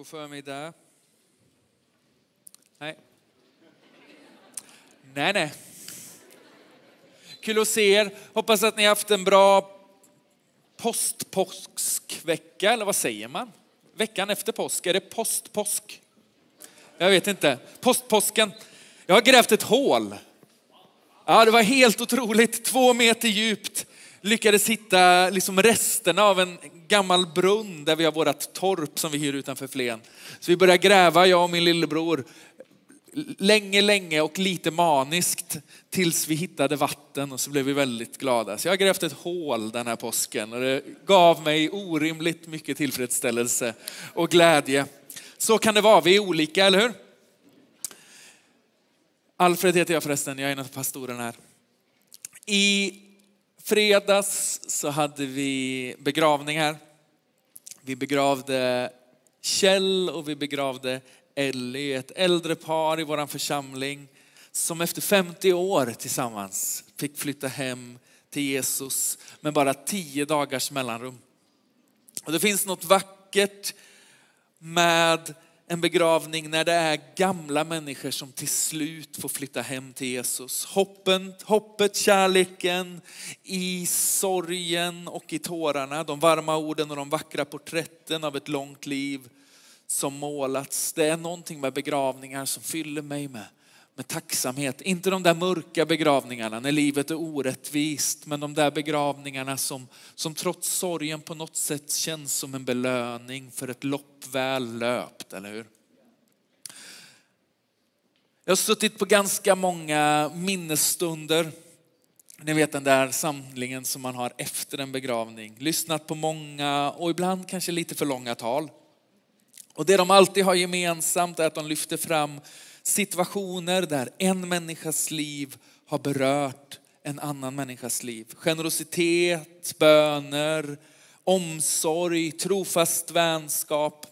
God förmiddag. Nej. Nej, nej. Kul att se er. Hoppas att ni har haft en bra postpåskvecka, eller vad säger man? Veckan efter påsk, är det postpåsk? Jag vet inte. Postpåsken. Jag har grävt ett hål. Ja, det var helt otroligt. Två meter djupt. Lyckades hitta liksom resterna av en gammal brunn där vi har vårt torp som vi hyr utanför Flen. Så vi började gräva, jag och min lillebror, länge, länge och lite maniskt tills vi hittade vatten och så blev vi väldigt glada. Så jag har grävt ett hål den här påsken och det gav mig orimligt mycket tillfredsställelse och glädje. Så kan det vara, vi är olika, eller hur? Alfred heter jag förresten, jag är en av pastorerna här. I fredags så hade vi begravningar. Vi begravde Kjell och vi begravde Ellie, ett äldre par i vår församling som efter 50 år tillsammans fick flytta hem till Jesus med bara tio dagars mellanrum. Och det finns något vackert med en begravning när det är gamla människor som till slut får flytta hem till Jesus. Hoppen, hoppet, kärleken i sorgen och i tårarna, de varma orden och de vackra porträtten av ett långt liv som målats. Det är någonting med begravningar som fyller mig med, med tacksamhet. Inte de där mörka begravningarna när livet är orättvist, men de där begravningarna som, som trots sorgen på något sätt känns som en belöning för ett lopp väl löpt, eller hur? Jag har suttit på ganska många minnesstunder. Ni vet den där samlingen som man har efter en begravning. Lyssnat på många och ibland kanske lite för långa tal. Och det de alltid har gemensamt är att de lyfter fram situationer där en människas liv har berört en annan människas liv. Generositet, böner, omsorg, trofast vänskap.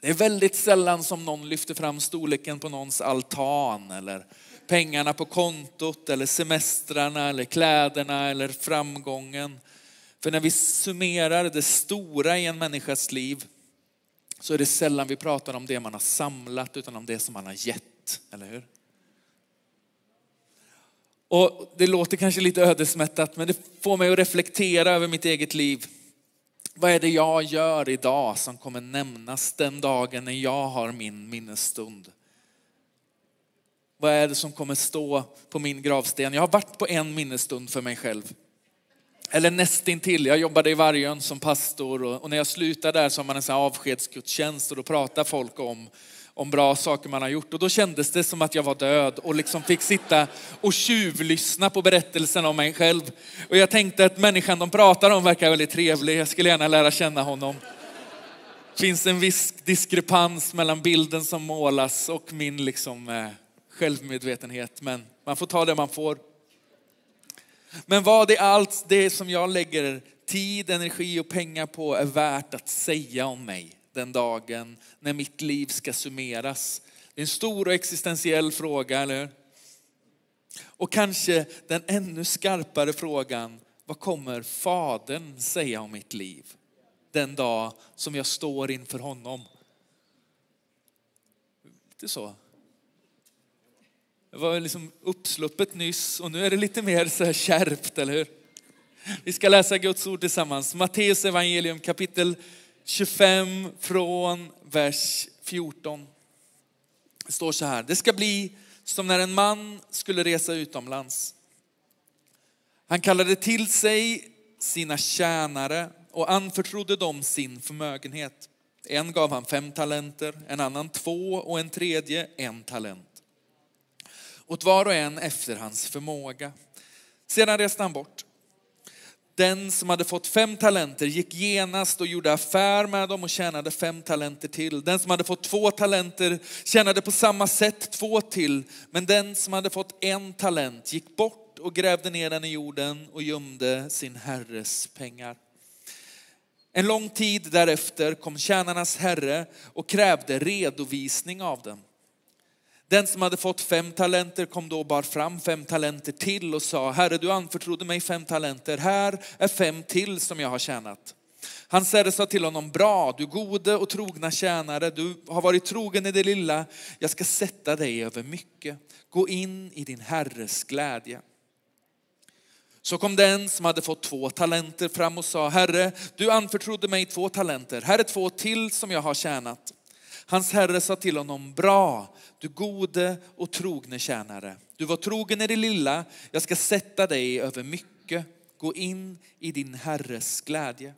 Det är väldigt sällan som någon lyfter fram storleken på någons altan eller pengarna på kontot eller semestrarna eller kläderna eller framgången. För när vi summerar det stora i en människas liv så är det sällan vi pratar om det man har samlat utan om det som man har gett, eller hur? Och det låter kanske lite ödesmättat men det får mig att reflektera över mitt eget liv. Vad är det jag gör idag som kommer nämnas den dagen när jag har min minnesstund? Vad är det som kommer stå på min gravsten? Jag har varit på en minnesstund för mig själv. Eller nästintill. Jag jobbade i Vargön som pastor och, när jag slutade där så har man en sån här avskedsgudstjänst och då pratar folk om, om bra saker man har gjort. Och då kändes det som att jag var död och liksom fick sitta och tjuvlyssna på berättelsen om mig själv. Och jag tänkte att människan de pratar om verkar väldigt trevlig. Jag skulle gärna lära känna honom. Det finns en viss diskrepans mellan bilden som målas och min liksom, eh, självmedvetenhet. Men man får ta det man får. Men vad är allt det som jag lägger tid, energi och pengar på är värt att säga om mig den dagen när mitt liv ska summeras? Det är en stor och existentiell fråga, eller hur? Och kanske den ännu skarpare frågan, vad kommer Fadern säga om mitt liv den dag som jag står inför honom? Lite så. Det var liksom uppsluppet nyss och nu är det lite mer så här kärpt, eller hur? Vi ska läsa Guds ord tillsammans. Matteus evangelium kapitel 25 från vers 14. Det står så här. Det ska bli som när en man skulle resa utomlands. Han kallade till sig sina tjänare och anförtrodde dem sin förmögenhet. En gav han fem talenter, en annan två och en tredje en talent åt var och en efter hans förmåga. Sedan reste han bort. Den som hade fått fem talenter gick genast och gjorde affär med dem och tjänade fem talenter till. Den som hade fått två talenter tjänade på samma sätt två till. Men den som hade fått en talent gick bort och grävde ner den i jorden och gömde sin herres pengar. En lång tid därefter kom tjänarnas herre och krävde redovisning av dem. Den som hade fått fem talenter kom då och bar fram fem talenter till och sa, Herre du anförtrodde mig fem talenter, här är fem till som jag har tjänat. Hans herre sa till honom, bra, du gode och trogna tjänare, du har varit trogen i det lilla, jag ska sätta dig över mycket. Gå in i din herres glädje. Så kom den som hade fått två talenter fram och sa, Herre, du anförtrodde mig två talenter, här är två till som jag har tjänat. Hans herre sa till honom, bra, du gode och trogne tjänare. Du var trogen i det lilla, jag ska sätta dig över mycket. Gå in i din herres glädje.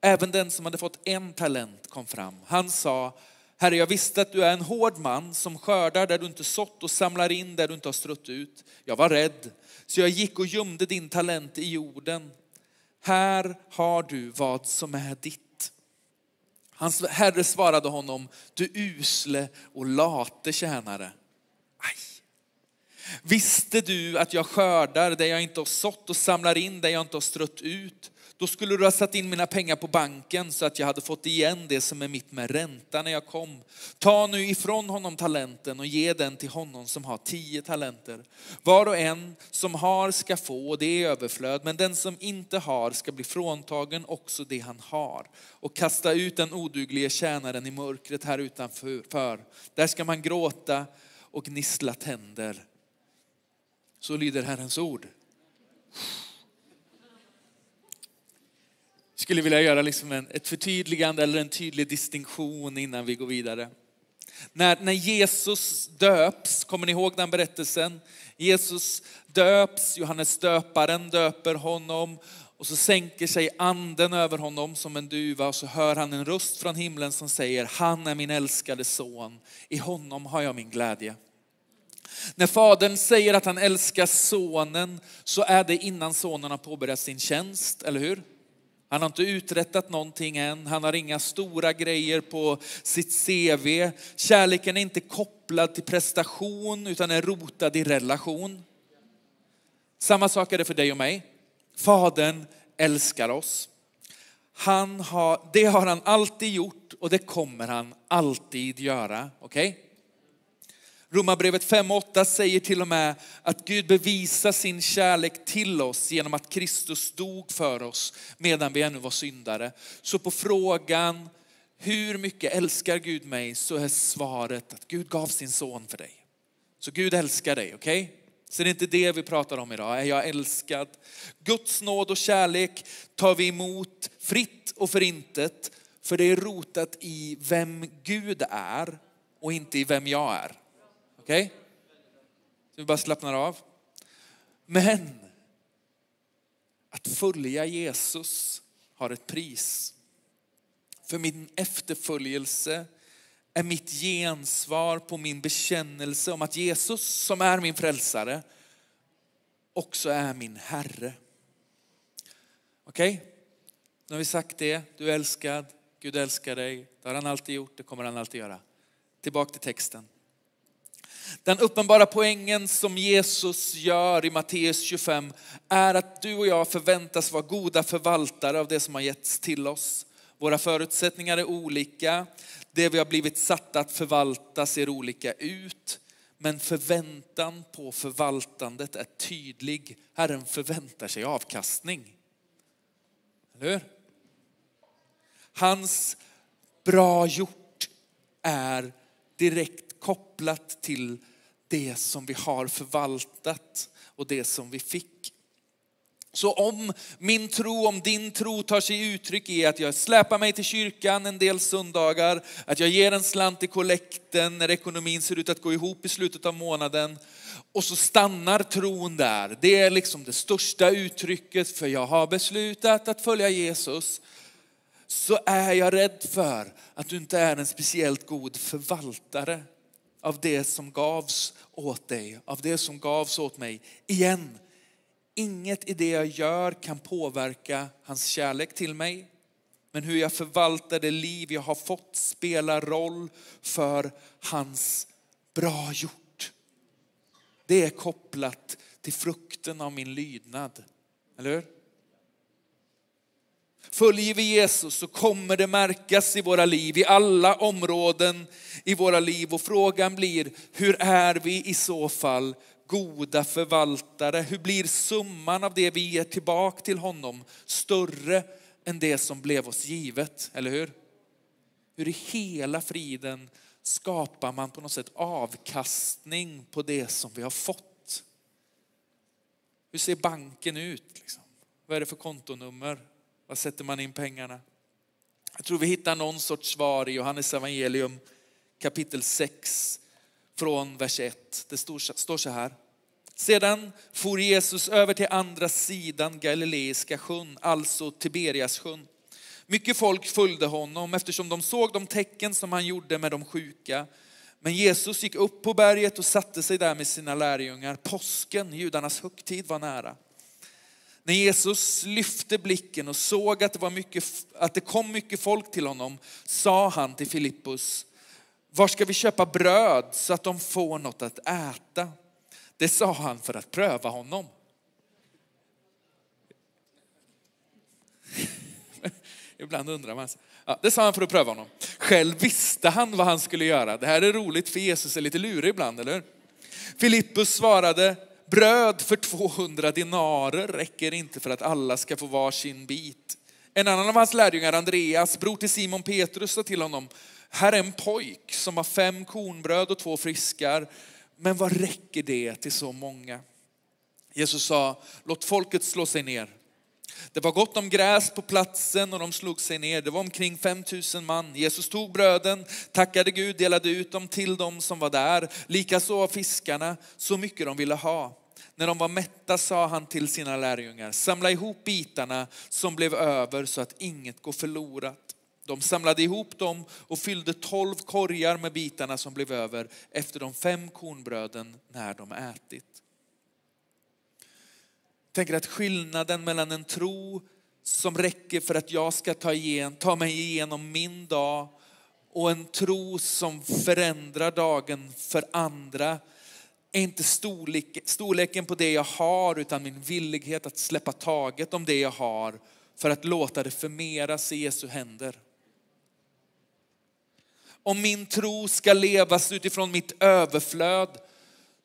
Även den som hade fått en talent kom fram. Han sa, Herre, jag visste att du är en hård man som skördar där du inte sått och samlar in där du inte har strött ut. Jag var rädd, så jag gick och gömde din talent i jorden. Här har du vad som är ditt. Hans herre svarade honom, du usle och late tjänare. Aj. Visste du att jag skördar där jag inte har sått och samlar in där jag inte har strött ut? Då skulle du ha satt in mina pengar på banken så att jag hade fått igen det som är mitt med ränta när jag kom. Ta nu ifrån honom talenten och ge den till honom som har tio talenter. Var och en som har ska få och det är överflöd, men den som inte har ska bli fråntagen också det han har och kasta ut den oduglige tjänaren i mörkret här utanför. Där ska man gråta och gnissla tänder. Så lyder Herrens ord skulle vilja göra liksom en, ett förtydligande eller en tydlig distinktion innan vi går vidare. När, när Jesus döps, kommer ni ihåg den berättelsen? Jesus döps, Johannes döparen döper honom och så sänker sig anden över honom som en duva och så hör han en röst från himlen som säger, han är min älskade son, i honom har jag min glädje. När fadern säger att han älskar sonen så är det innan sonen har påbörjat sin tjänst, eller hur? Han har inte uträttat någonting än. Han har inga stora grejer på sitt CV. Kärleken är inte kopplad till prestation utan är rotad i relation. Samma sak är det för dig och mig. Fadern älskar oss. Han har, det har han alltid gjort och det kommer han alltid göra. Okej? Okay? Romarbrevet 5.8 säger till och med att Gud bevisar sin kärlek till oss genom att Kristus dog för oss medan vi ännu var syndare. Så på frågan hur mycket älskar Gud mig så är svaret att Gud gav sin son för dig. Så Gud älskar dig, okej? Okay? Så det är inte det vi pratar om idag. Är jag älskad? Guds nåd och kärlek tar vi emot fritt och förintet. För det är rotat i vem Gud är och inte i vem jag är. Okej? Okay? Så vi bara slappnar av. Men att följa Jesus har ett pris. För min efterföljelse är mitt gensvar på min bekännelse om att Jesus som är min frälsare också är min Herre. Okej? Okay? Nu har vi sagt det, du är älskad, Gud älskar dig. Det har han alltid gjort, det kommer han alltid göra. Tillbaka till texten. Den uppenbara poängen som Jesus gör i Matteus 25 är att du och jag förväntas vara goda förvaltare av det som har getts till oss. Våra förutsättningar är olika. Det vi har blivit satta att förvalta ser olika ut. Men förväntan på förvaltandet är tydlig. Herren förväntar sig avkastning. Eller hur? Hans bra gjort är direkt kopplat till det som vi har förvaltat och det som vi fick. Så om min tro, om din tro tar sig uttryck i att jag släpar mig till kyrkan en del söndagar, att jag ger en slant i kollekten när ekonomin ser ut att gå ihop i slutet av månaden och så stannar tron där. Det är liksom det största uttrycket för jag har beslutat att följa Jesus. Så är jag rädd för att du inte är en speciellt god förvaltare av det som gavs åt dig, av det som gavs åt mig. Igen, inget i det jag gör kan påverka hans kärlek till mig. Men hur jag förvaltar det liv jag har fått spelar roll för hans bra gjort. Det är kopplat till frukten av min lydnad. Eller hur? Följer vi Jesus så kommer det märkas i våra liv, i alla områden i våra liv. Och frågan blir, hur är vi i så fall goda förvaltare? Hur blir summan av det vi ger tillbaka till honom större än det som blev oss givet, eller hur? Hur i hela friden skapar man på något sätt avkastning på det som vi har fått? Hur ser banken ut? Liksom? Vad är det för kontonummer? Var sätter man in pengarna? Jag tror vi hittar någon sorts svar i Johannes evangelium kapitel 6 från vers 1. Det står så här. Sedan for Jesus över till andra sidan Galileiska sjön, alltså Tiberias sjön. Mycket folk följde honom eftersom de såg de tecken som han gjorde med de sjuka. Men Jesus gick upp på berget och satte sig där med sina lärjungar. Påsken, judarnas högtid, var nära. När Jesus lyfte blicken och såg att det, var mycket, att det kom mycket folk till honom sa han till Filippus, var ska vi köpa bröd så att de får något att äta? Det sa han för att pröva honom. Ibland undrar man. Ja, det sa han för att pröva honom. Själv visste han vad han skulle göra. Det här är roligt för Jesus är lite lurig ibland, eller hur? Filippus svarade, bröd för 200 dinarer räcker inte för att alla ska få var sin bit. En annan av hans lärjungar, Andreas, bror till Simon Petrus, sa till honom, här är en pojk som har fem kornbröd och två friskar. Men vad räcker det till så många? Jesus sa, låt folket slå sig ner. Det var gott om gräs på platsen och de slog sig ner. Det var omkring 5000 man. Jesus tog bröden, tackade Gud, delade ut dem till dem som var där. Likaså av fiskarna, så mycket de ville ha. När de var mätta sa han till sina lärjungar, samla ihop bitarna som blev över så att inget går förlorat. De samlade ihop dem och fyllde tolv korgar med bitarna som blev över efter de fem kornbröden när de ätit tänker att skillnaden mellan en tro som räcker för att jag ska ta, igen, ta mig igenom min dag och en tro som förändrar dagen för andra är inte storlek, storleken på det jag har utan min villighet att släppa taget om det jag har för att låta det förmeras i Jesu händer. Om min tro ska levas utifrån mitt överflöd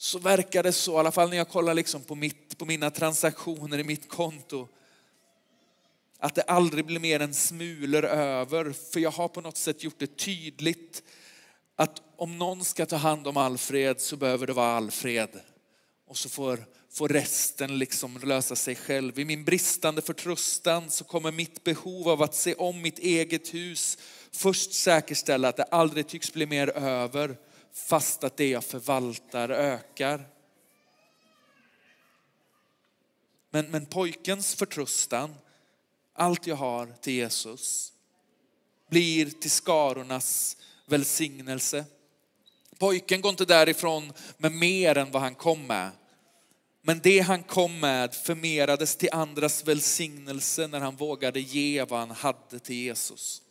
så verkar det så, i alla fall när jag kollar liksom på, mitt, på mina transaktioner i mitt konto, att det aldrig blir mer än smulor över. För jag har på något sätt gjort det tydligt att om någon ska ta hand om Alfred så behöver det vara Alfred. Och så får, får resten liksom lösa sig själv. I min bristande förtröstan så kommer mitt behov av att se om mitt eget hus först säkerställa att det aldrig tycks bli mer över fast att det jag förvaltar ökar. Men, men pojkens förtröstan, allt jag har till Jesus, blir till skarornas välsignelse. Pojken går inte därifrån med mer än vad han kom med. Men det han kom med förmerades till andras välsignelse när han vågade ge vad han hade till Jesus.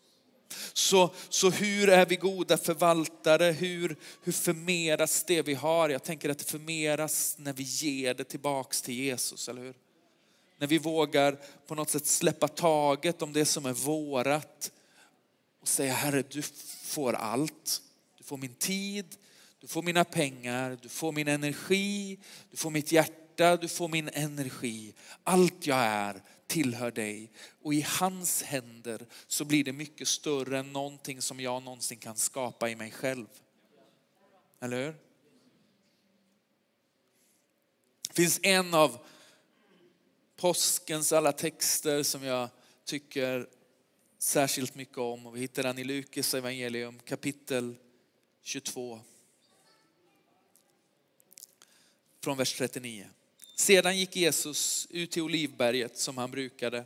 Så, så hur är vi goda förvaltare? Hur, hur förmeras det vi har? Jag tänker att det förmeras när vi ger det tillbaks till Jesus, eller hur? När vi vågar på något sätt släppa taget om det som är vårat och säga Herre, du får allt. Du får min tid, du får mina pengar, du får min energi, du får mitt hjärta, du får min energi. Allt jag är, tillhör dig. Och i hans händer så blir det mycket större än någonting som jag någonsin kan skapa i mig själv. Eller hur? Det finns en av påskens alla texter som jag tycker särskilt mycket om. Och vi hittar den i Lukas evangelium kapitel 22. Från vers 39. Sedan gick Jesus ut till Olivberget som han brukade.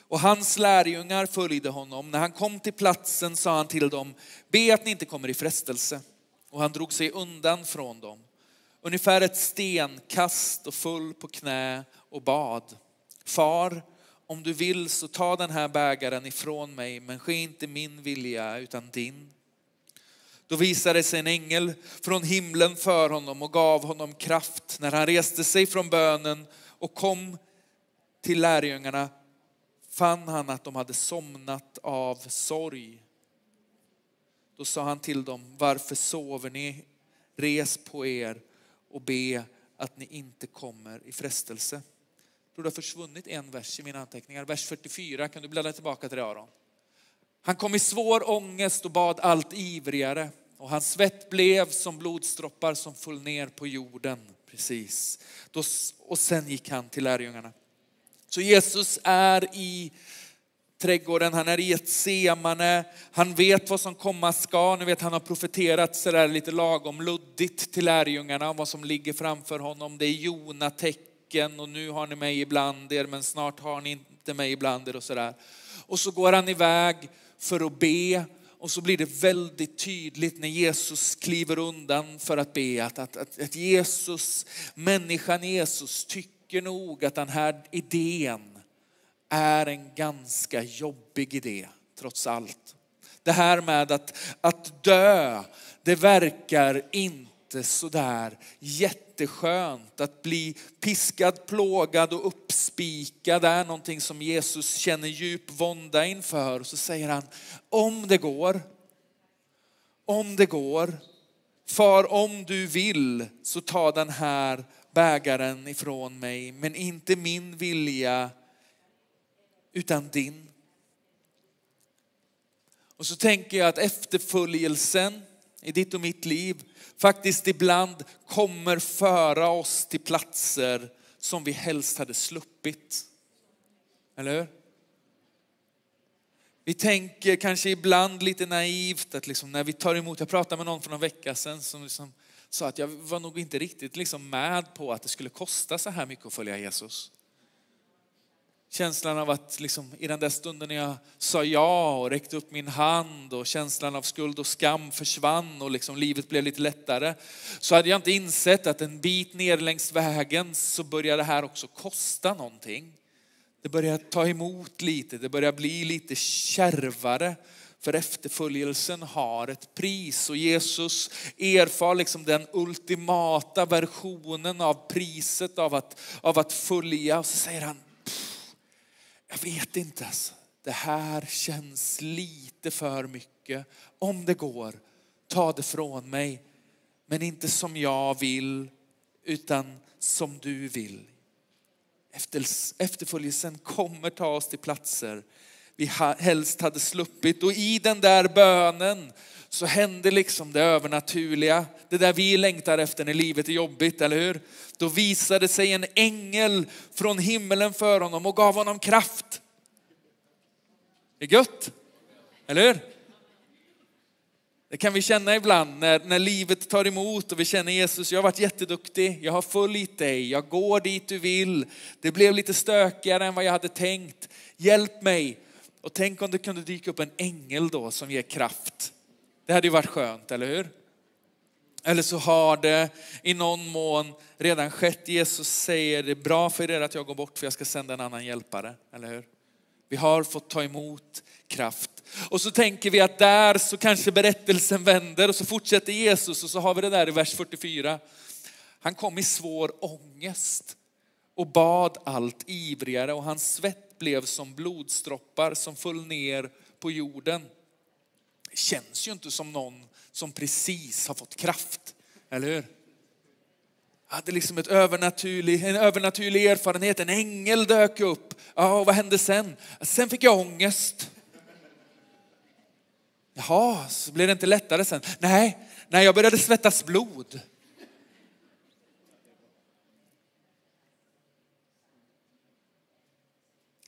Och hans lärjungar följde honom. När han kom till platsen sa han till dem, be att ni inte kommer i frestelse. Och han drog sig undan från dem. Ungefär ett stenkast och full på knä och bad. Far, om du vill så ta den här bägaren ifrån mig, men ske inte min vilja utan din. Då visade sig en ängel från himlen för honom och gav honom kraft. När han reste sig från bönen och kom till lärjungarna fann han att de hade somnat av sorg. Då sa han till dem, varför sover ni? Res på er och be att ni inte kommer i frestelse. Jag tror det har försvunnit en vers i mina anteckningar. Vers 44, kan du bläddra tillbaka till det Aron? Han kom i svår ångest och bad allt ivrigare och hans svett blev som blodsdroppar som föll ner på jorden. Precis. och sen gick han till lärjungarna. Så Jesus är i trädgården, han är i ett semane, han vet vad som komma ska. Ni vet han har profeterat sådär lite lagom luddigt till lärjungarna om vad som ligger framför honom. Det är Jonatecken och nu har ni mig ibland er men snart har ni inte mig ibland er och sådär. Och så går han iväg för att be och så blir det väldigt tydligt när Jesus kliver undan för att be att, att, att, att Jesus, människan Jesus tycker nog att den här idén är en ganska jobbig idé trots allt. Det här med att, att dö, det verkar inte sådär jätteskönt. Att bli piskad, plågad och uppspikad är någonting som Jesus känner djup vånda inför. Och så säger han, om det går, om det går, far om du vill så ta den här bägaren ifrån mig, men inte min vilja utan din. Och så tänker jag att efterföljelsen i ditt och mitt liv faktiskt ibland kommer föra oss till platser som vi helst hade sluppit. Eller hur? Vi tänker kanske ibland lite naivt att liksom när vi tar emot, jag pratade med någon för någon vecka sedan som liksom sa att jag var nog inte riktigt liksom med på att det skulle kosta så här mycket att följa Jesus. Känslan av att liksom, i den där stunden när jag sa ja och räckte upp min hand och känslan av skuld och skam försvann och liksom livet blev lite lättare. Så hade jag inte insett att en bit ner längs vägen så började det här också kosta någonting. Det börjar ta emot lite, det börjar bli lite kärvare. För efterföljelsen har ett pris och Jesus erfar liksom den ultimata versionen av priset av att, av att följa. Och så säger han, jag vet inte, alltså. det här känns lite för mycket. Om det går, ta det från mig. Men inte som jag vill, utan som du vill. Efterföljelsen kommer ta oss till platser vi helst hade sluppit. Och i den där bönen så hände liksom det övernaturliga. Det där vi längtar efter när livet är jobbigt, eller hur? Då visade sig en ängel från himmelen för honom och gav honom kraft. Det är gött, eller hur? Det kan vi känna ibland när, när livet tar emot och vi känner Jesus, jag har varit jätteduktig, jag har följt dig, jag går dit du vill. Det blev lite stökigare än vad jag hade tänkt. Hjälp mig. Och tänk om det kunde dyka upp en ängel då som ger kraft. Det hade ju varit skönt, eller hur? Eller så har det i någon mån redan skett. Jesus säger det är bra för er att jag går bort för jag ska sända en annan hjälpare, eller hur? Vi har fått ta emot kraft. Och så tänker vi att där så kanske berättelsen vänder och så fortsätter Jesus och så har vi det där i vers 44. Han kom i svår ångest och bad allt ivrigare och hans svett blev som blodstroppar som föll ner på jorden. Det känns ju inte som någon som precis har fått kraft, eller hur? Jag hade liksom ett övernaturlig, en övernaturlig erfarenhet, en ängel dök upp. Ja, vad hände sen? Sen fick jag ångest. Jaha, så blev det inte lättare sen? Nej, nej jag började svettas blod.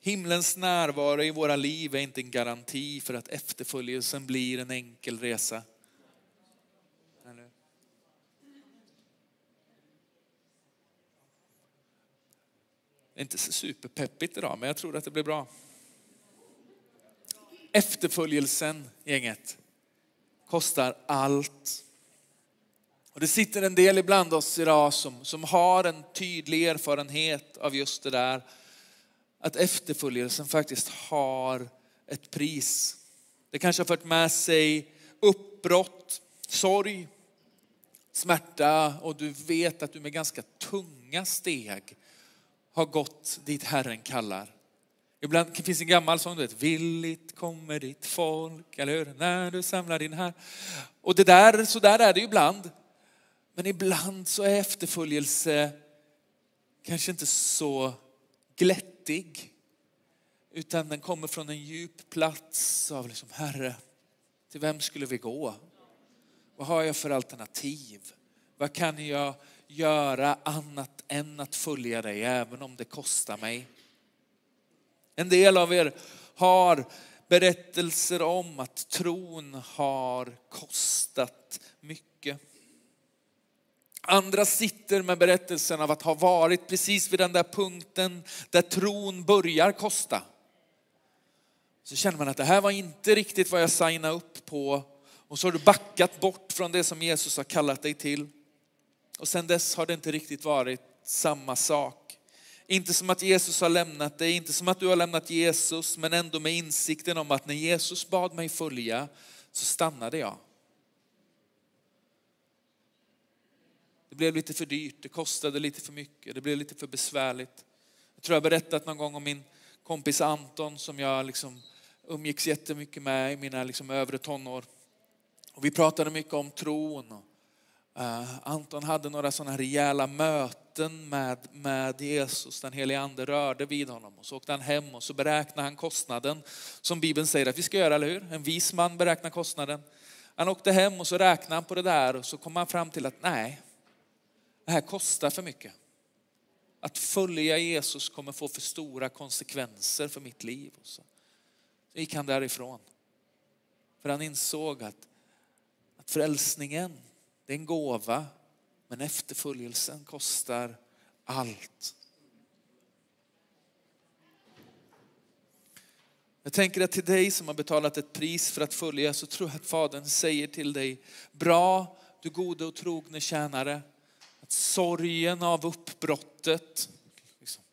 Himlens närvaro i våra liv är inte en garanti för att efterföljelsen blir en enkel resa. Det är inte så superpeppigt idag, men jag tror att det blir bra. Efterföljelsen, gänget, kostar allt. Och det sitter en del ibland oss idag som, som har en tydlig erfarenhet av just det där att efterföljelsen faktiskt har ett pris. Det kanske har fört med sig uppbrott, sorg, smärta och du vet att du med ganska tunga steg har gått dit Herren kallar. Ibland finns en gammal sång, du vet, villigt kommer ditt folk, eller hur? När du samlar din här. Och det där, så där är det ibland. Men ibland så är efterföljelse kanske inte så glättig. Utan den kommer från en djup plats av liksom, Herre, till vem skulle vi gå? Vad har jag för alternativ? Vad kan jag göra annat än att följa dig, även om det kostar mig? En del av er har berättelser om att tron har kostat mycket. Andra sitter med berättelsen av att ha varit precis vid den där punkten där tron börjar kosta. Så känner man att det här var inte riktigt vad jag signade upp på. Och så har du backat bort från det som Jesus har kallat dig till. Och sen dess har det inte riktigt varit samma sak. Inte som att Jesus har lämnat dig, inte som att du har lämnat Jesus, men ändå med insikten om att när Jesus bad mig följa så stannade jag. Det blev lite för dyrt, det kostade lite för mycket, det blev lite för besvärligt. Jag tror jag har berättat någon gång om min kompis Anton som jag liksom umgicks jättemycket med i mina liksom övre tonår. Och vi pratade mycket om tron. Och, uh, Anton hade några sådana rejäla möten med, med Jesus. Den helige ande rörde vid honom. Och så åkte han hem och så beräknade han kostnaden. Som Bibeln säger att vi ska göra, eller hur? En vis man beräknar kostnaden. Han åkte hem och så räknade han på det där och så kom han fram till att nej, det här kostar för mycket. Att följa Jesus kommer få för stora konsekvenser för mitt liv. Och så gick han därifrån. För han insåg att, att frälsningen, det är en gåva, men efterföljelsen kostar allt. Jag tänker att till dig som har betalat ett pris för att följa så tror jag att Fadern säger till dig, bra du gode och trogne tjänare, sorgen av uppbrottet liksom,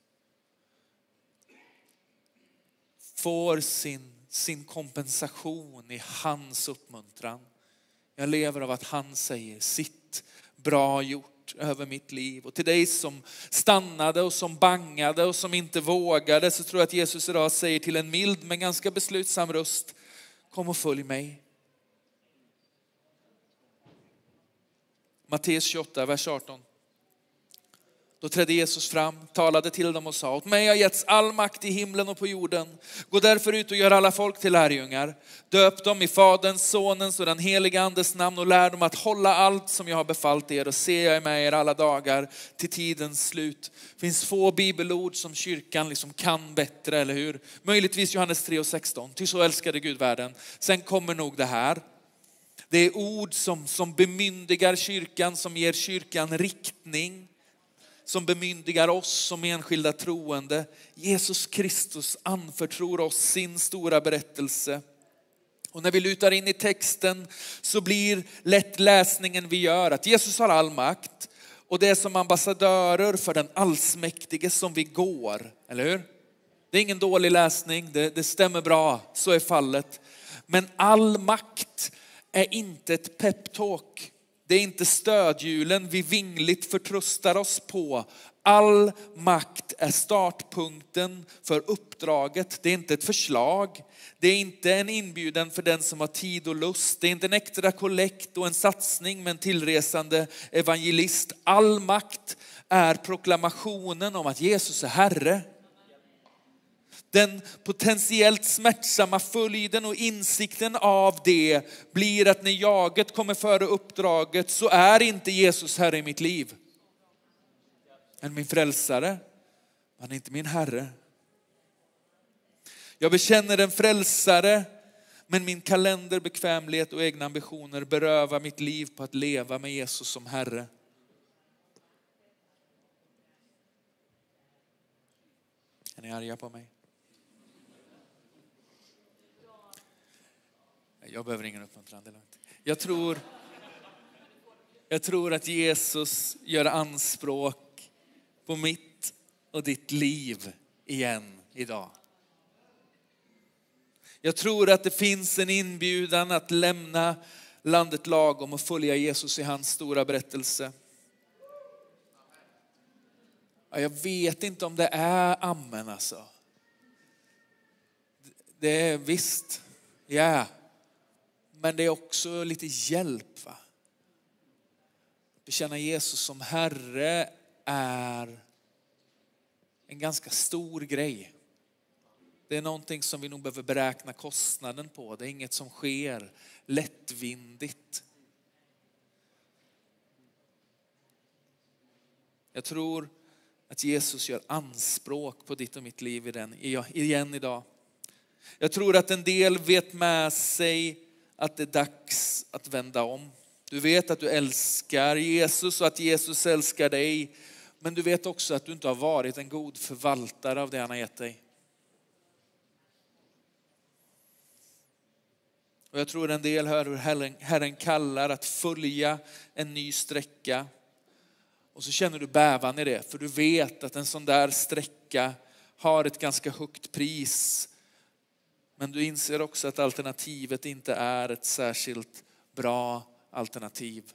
får sin, sin kompensation i hans uppmuntran. Jag lever av att han säger sitt, bra gjort över mitt liv. Och till dig som stannade och som bangade och som inte vågade så tror jag att Jesus idag säger till en mild men ganska beslutsam röst, kom och följ mig. Matteus 28, vers 18. Då trädde Jesus fram, talade till dem och sa, åt mig har getts all makt i himlen och på jorden. Gå därför ut och gör alla folk till lärjungar. Döp dem i Faderns, Sonens och den helige Andes namn och lär dem att hålla allt som jag har befallt er och se jag är med er alla dagar till tidens slut. Det finns få bibelord som kyrkan liksom kan bättre, eller hur? Möjligtvis Johannes 3 och 16, ty så älskade Gud världen. Sen kommer nog det här. Det är ord som, som bemyndigar kyrkan, som ger kyrkan riktning som bemyndigar oss som enskilda troende. Jesus Kristus anförtror oss sin stora berättelse. Och när vi lutar in i texten så blir lätt läsningen vi gör att Jesus har all makt och det är som ambassadörer för den allsmäktige som vi går, eller hur? Det är ingen dålig läsning, det, det stämmer bra, så är fallet. Men all makt är inte ett peptalk. Det är inte stödhjulen vi vingligt förtröstar oss på. All makt är startpunkten för uppdraget. Det är inte ett förslag. Det är inte en inbjudan för den som har tid och lust. Det är inte en extra kollekt och en satsning med en tillresande evangelist. All makt är proklamationen om att Jesus är Herre. Den potentiellt smärtsamma följden och insikten av det blir att när jaget kommer före uppdraget så är inte Jesus Herre i mitt liv. Men min frälsare, han är inte min Herre. Jag bekänner en frälsare, men min kalender, bekvämlighet och egna ambitioner berövar mitt liv på att leva med Jesus som Herre. Är ni arga på mig? Jag behöver ingen uppmuntran. det Jag tror, jag tror att Jesus gör anspråk på mitt och ditt liv igen idag. Jag tror att det finns en inbjudan att lämna landet lagom och följa Jesus i hans stora berättelse. Jag vet inte om det är amen alltså. Det är visst, ja. Yeah. Men det är också lite hjälp. Va? Bekänna Jesus som Herre är en ganska stor grej. Det är någonting som vi nog behöver beräkna kostnaden på. Det är inget som sker lättvindigt. Jag tror att Jesus gör anspråk på ditt och mitt liv igen idag. Jag tror att en del vet med sig att det är dags att vända om. Du vet att du älskar Jesus och att Jesus älskar dig. Men du vet också att du inte har varit en god förvaltare av det han har gett dig. Och jag tror en del hör hur Herren kallar att följa en ny sträcka. Och så känner du bävan i det, för du vet att en sån där sträcka har ett ganska högt pris. Men du inser också att alternativet inte är ett särskilt bra alternativ.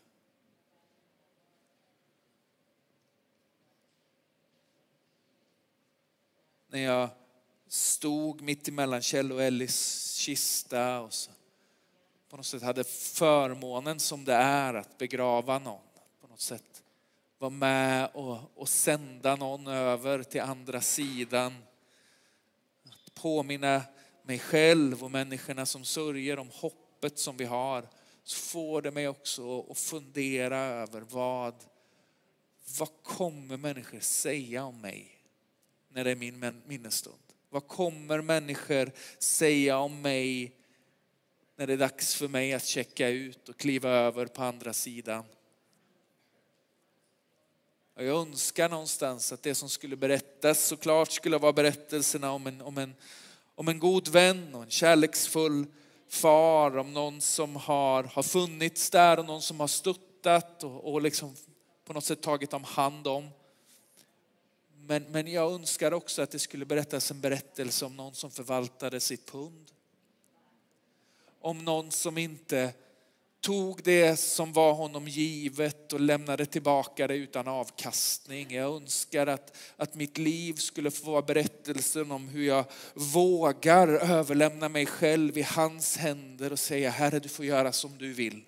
När jag stod mitt emellan Kjell och Ellis kista och så på något sätt hade förmånen som det är att begrava någon. På något sätt vara med och, och sända någon över till andra sidan. Att påminna mig själv och människorna som sörjer om hoppet som vi har. Så får det mig också att fundera över vad, vad kommer människor säga om mig när det är min minnesstund? Vad kommer människor säga om mig när det är dags för mig att checka ut och kliva över på andra sidan. Jag önskar någonstans att det som skulle berättas såklart skulle vara berättelserna om en, om en, om en god vän och en kärleksfull far, om någon som har, har funnits där och någon som har stöttat och, och liksom på något sätt tagit om hand om. Men, men jag önskar också att det skulle berättas en berättelse om någon som förvaltade sitt pund om någon som inte tog det som var honom givet och lämnade tillbaka det utan avkastning. Jag önskar att, att mitt liv skulle få vara berättelsen om hur jag vågar överlämna mig själv i hans händer och säga Herre du får göra som du vill.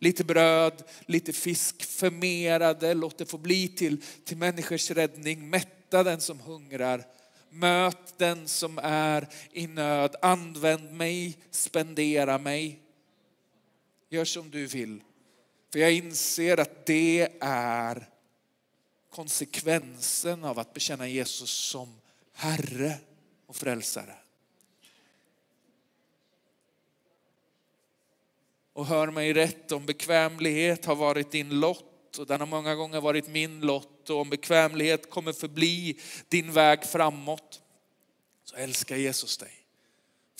Lite bröd, lite fisk, förmerade, låt det få bli till, till människors räddning, mätta den som hungrar Möt den som är i nöd. Använd mig, spendera mig. Gör som du vill. För jag inser att det är konsekvensen av att bekänna Jesus som Herre och frälsare. Och hör mig rätt, om bekvämlighet har varit din lott och den har många gånger varit min lott och om bekvämlighet kommer förbli din väg framåt så älskar Jesus dig.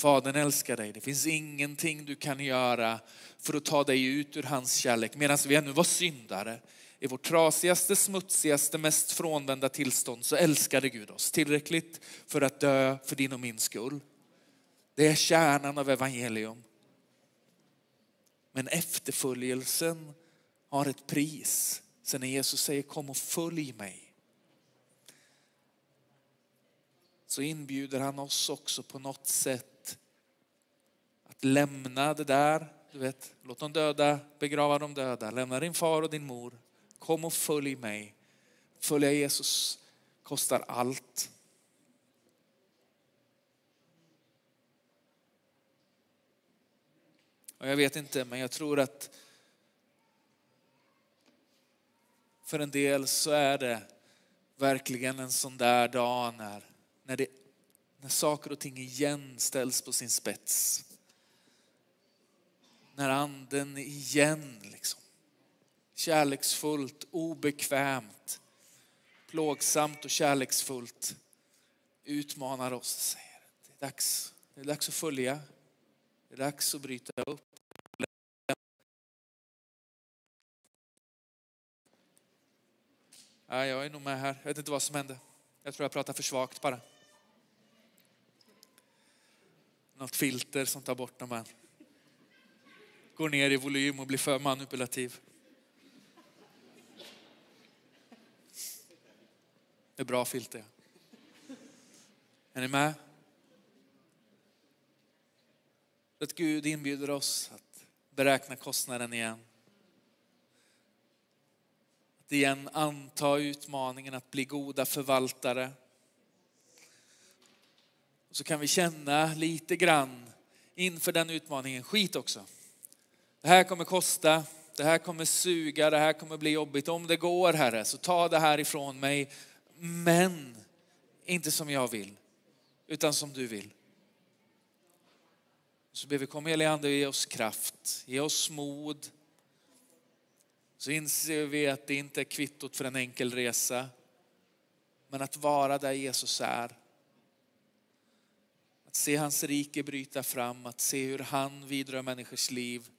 Fadern älskar dig. Det finns ingenting du kan göra för att ta dig ut ur hans kärlek medan vi ännu var syndare. I vårt trasigaste, smutsigaste, mest frånvända tillstånd så älskade Gud oss tillräckligt för att dö för din och min skull. Det är kärnan av evangelium. Men efterföljelsen har ett pris. Sen när Jesus säger kom och följ mig. Så inbjuder han oss också på något sätt att lämna det där. Du vet, låt de döda begrava de döda. Lämna din far och din mor. Kom och följ mig. Följa Jesus kostar allt. Och jag vet inte, men jag tror att För en del så är det verkligen en sån där dag när, när, det, när saker och ting igen ställs på sin spets. När anden igen liksom, kärleksfullt, obekvämt, plågsamt och kärleksfullt utmanar oss och säger det är dags, det är dags att följa, det är dags att bryta upp. Ja, jag är nog med här. Jag vet inte vad som hände. Jag tror jag pratar för svagt bara. Något filter som tar bort dem. Här går ner i volym och blir för manipulativ. Det är bra filter. Är ni med? Att Gud inbjuder oss att beräkna kostnaden igen Att igen anta utmaningen att bli goda förvaltare. Så kan vi känna lite grann inför den utmaningen, skit också. Det här kommer kosta, det här kommer suga, det här kommer bli jobbigt. Om det går Herre, så ta det här ifrån mig. Men inte som jag vill, utan som du vill. Så ber vi kom helige Ande ge oss kraft, ge oss mod. Så inser vi att det inte är kvittot för en enkel resa. Men att vara där Jesus är. Att se hans rike bryta fram, att se hur han vidrör människors liv.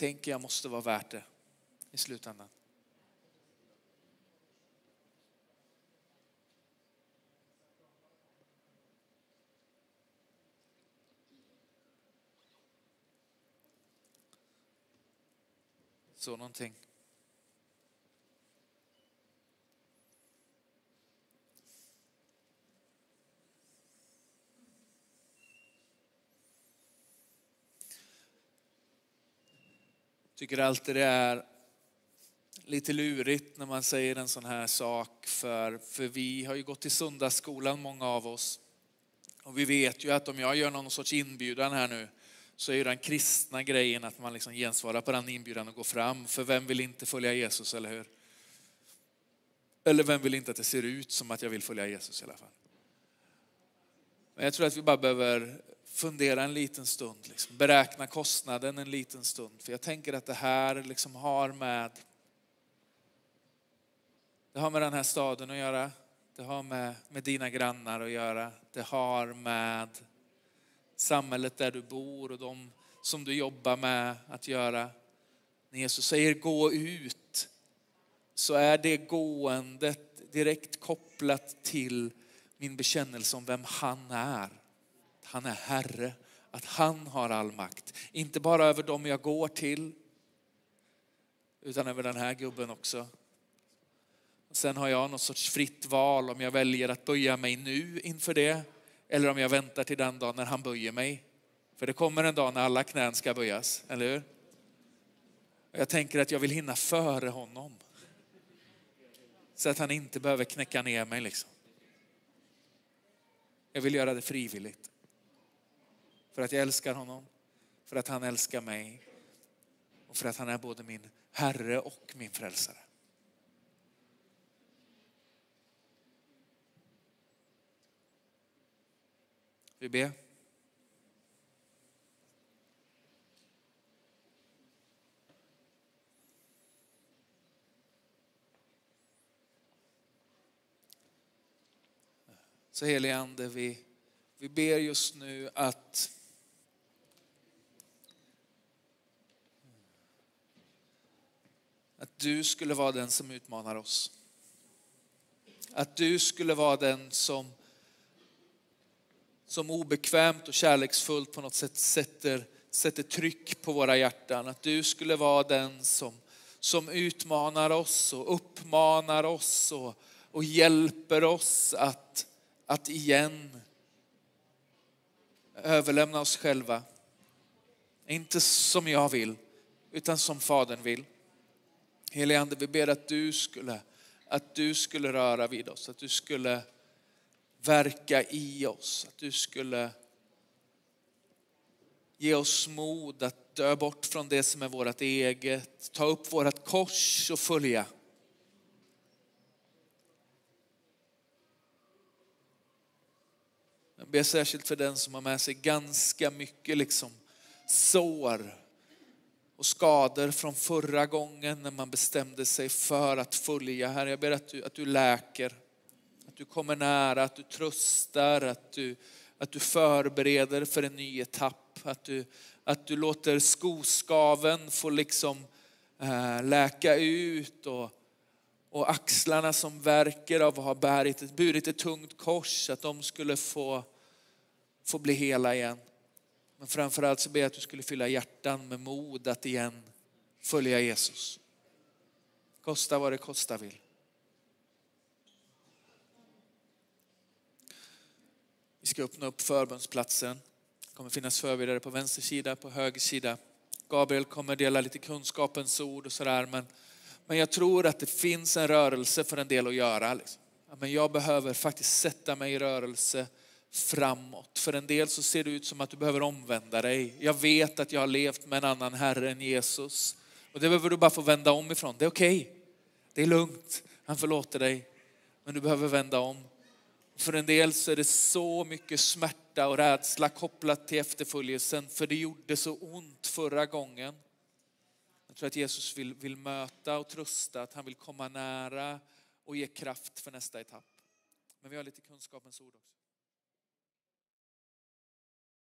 Tänker jag måste vara värt det i slutändan. Så någonting. Tycker alltid det är lite lurigt när man säger en sån här sak för, för vi har ju gått i söndagsskolan många av oss. Och vi vet ju att om jag gör någon sorts inbjudan här nu så är ju den kristna grejen att man liksom gensvarar på den inbjudan och går fram. För vem vill inte följa Jesus, eller hur? Eller vem vill inte att det ser ut som att jag vill följa Jesus i alla fall? Men jag tror att vi bara behöver fundera en liten stund, liksom, beräkna kostnaden en liten stund. För jag tänker att det här liksom har med det har med den här staden att göra. Det har med, med dina grannar att göra. Det har med samhället där du bor och de som du jobbar med att göra. När Jesus säger gå ut så är det gåendet direkt kopplat till min bekännelse om vem han är han är Herre, att han har all makt. Inte bara över dem jag går till, utan över den här gubben också. Sen har jag något sorts fritt val om jag väljer att böja mig nu inför det eller om jag väntar till den dagen när han böjer mig. För det kommer en dag när alla knän ska böjas, eller hur? Jag tänker att jag vill hinna före honom. Så att han inte behöver knäcka ner mig. Liksom. Jag vill göra det frivilligt. För att jag älskar honom, för att han älskar mig och för att han är både min Herre och min frälsare. Vi ber. Så helige Ande, vi, vi ber just nu att Att du skulle vara den som utmanar oss. Att du skulle vara den som, som obekvämt och kärleksfullt på något sätt sätter, sätter tryck på våra hjärtan. Att du skulle vara den som, som utmanar oss och uppmanar oss och, och hjälper oss att, att igen överlämna oss själva. Inte som jag vill, utan som Fadern vill. Helige Ande, vi ber att du skulle, att du skulle röra vid oss, att du skulle verka i oss, att du skulle ge oss mod att dö bort från det som är vårt eget, ta upp vårt kors och följa. Jag ber särskilt för den som har med sig ganska mycket liksom sår och skador från förra gången när man bestämde sig för att följa. Herre, jag ber att du, att du läker, att du kommer nära, att du tröstar, att du, att du förbereder för en ny etapp. Att du, att du låter skoskaven få liksom eh, läka ut och, och axlarna som verkar av att ha burit, burit ett tungt kors, att de skulle få, få bli hela igen. Men framförallt så ber jag att du skulle fylla hjärtan med mod att igen följa Jesus. Kosta vad det kosta vill. Vi ska öppna upp förbundsplatsen. Det kommer finnas förberedare på vänster sida, på höger sida. Gabriel kommer dela lite kunskapens ord och sådär. Men, men jag tror att det finns en rörelse för en del att göra. Liksom. Men jag behöver faktiskt sätta mig i rörelse framåt. För en del så ser det ut som att du behöver omvända dig. Jag vet att jag har levt med en annan Herre än Jesus. Och det behöver du bara få vända om ifrån. Det är okej. Okay. Det är lugnt. Han förlåter dig. Men du behöver vända om. För en del så är det så mycket smärta och rädsla kopplat till efterföljelsen. För det gjorde så ont förra gången. Jag tror att Jesus vill, vill möta och trösta, att han vill komma nära och ge kraft för nästa etapp. Men vi har lite kunskapens ord också.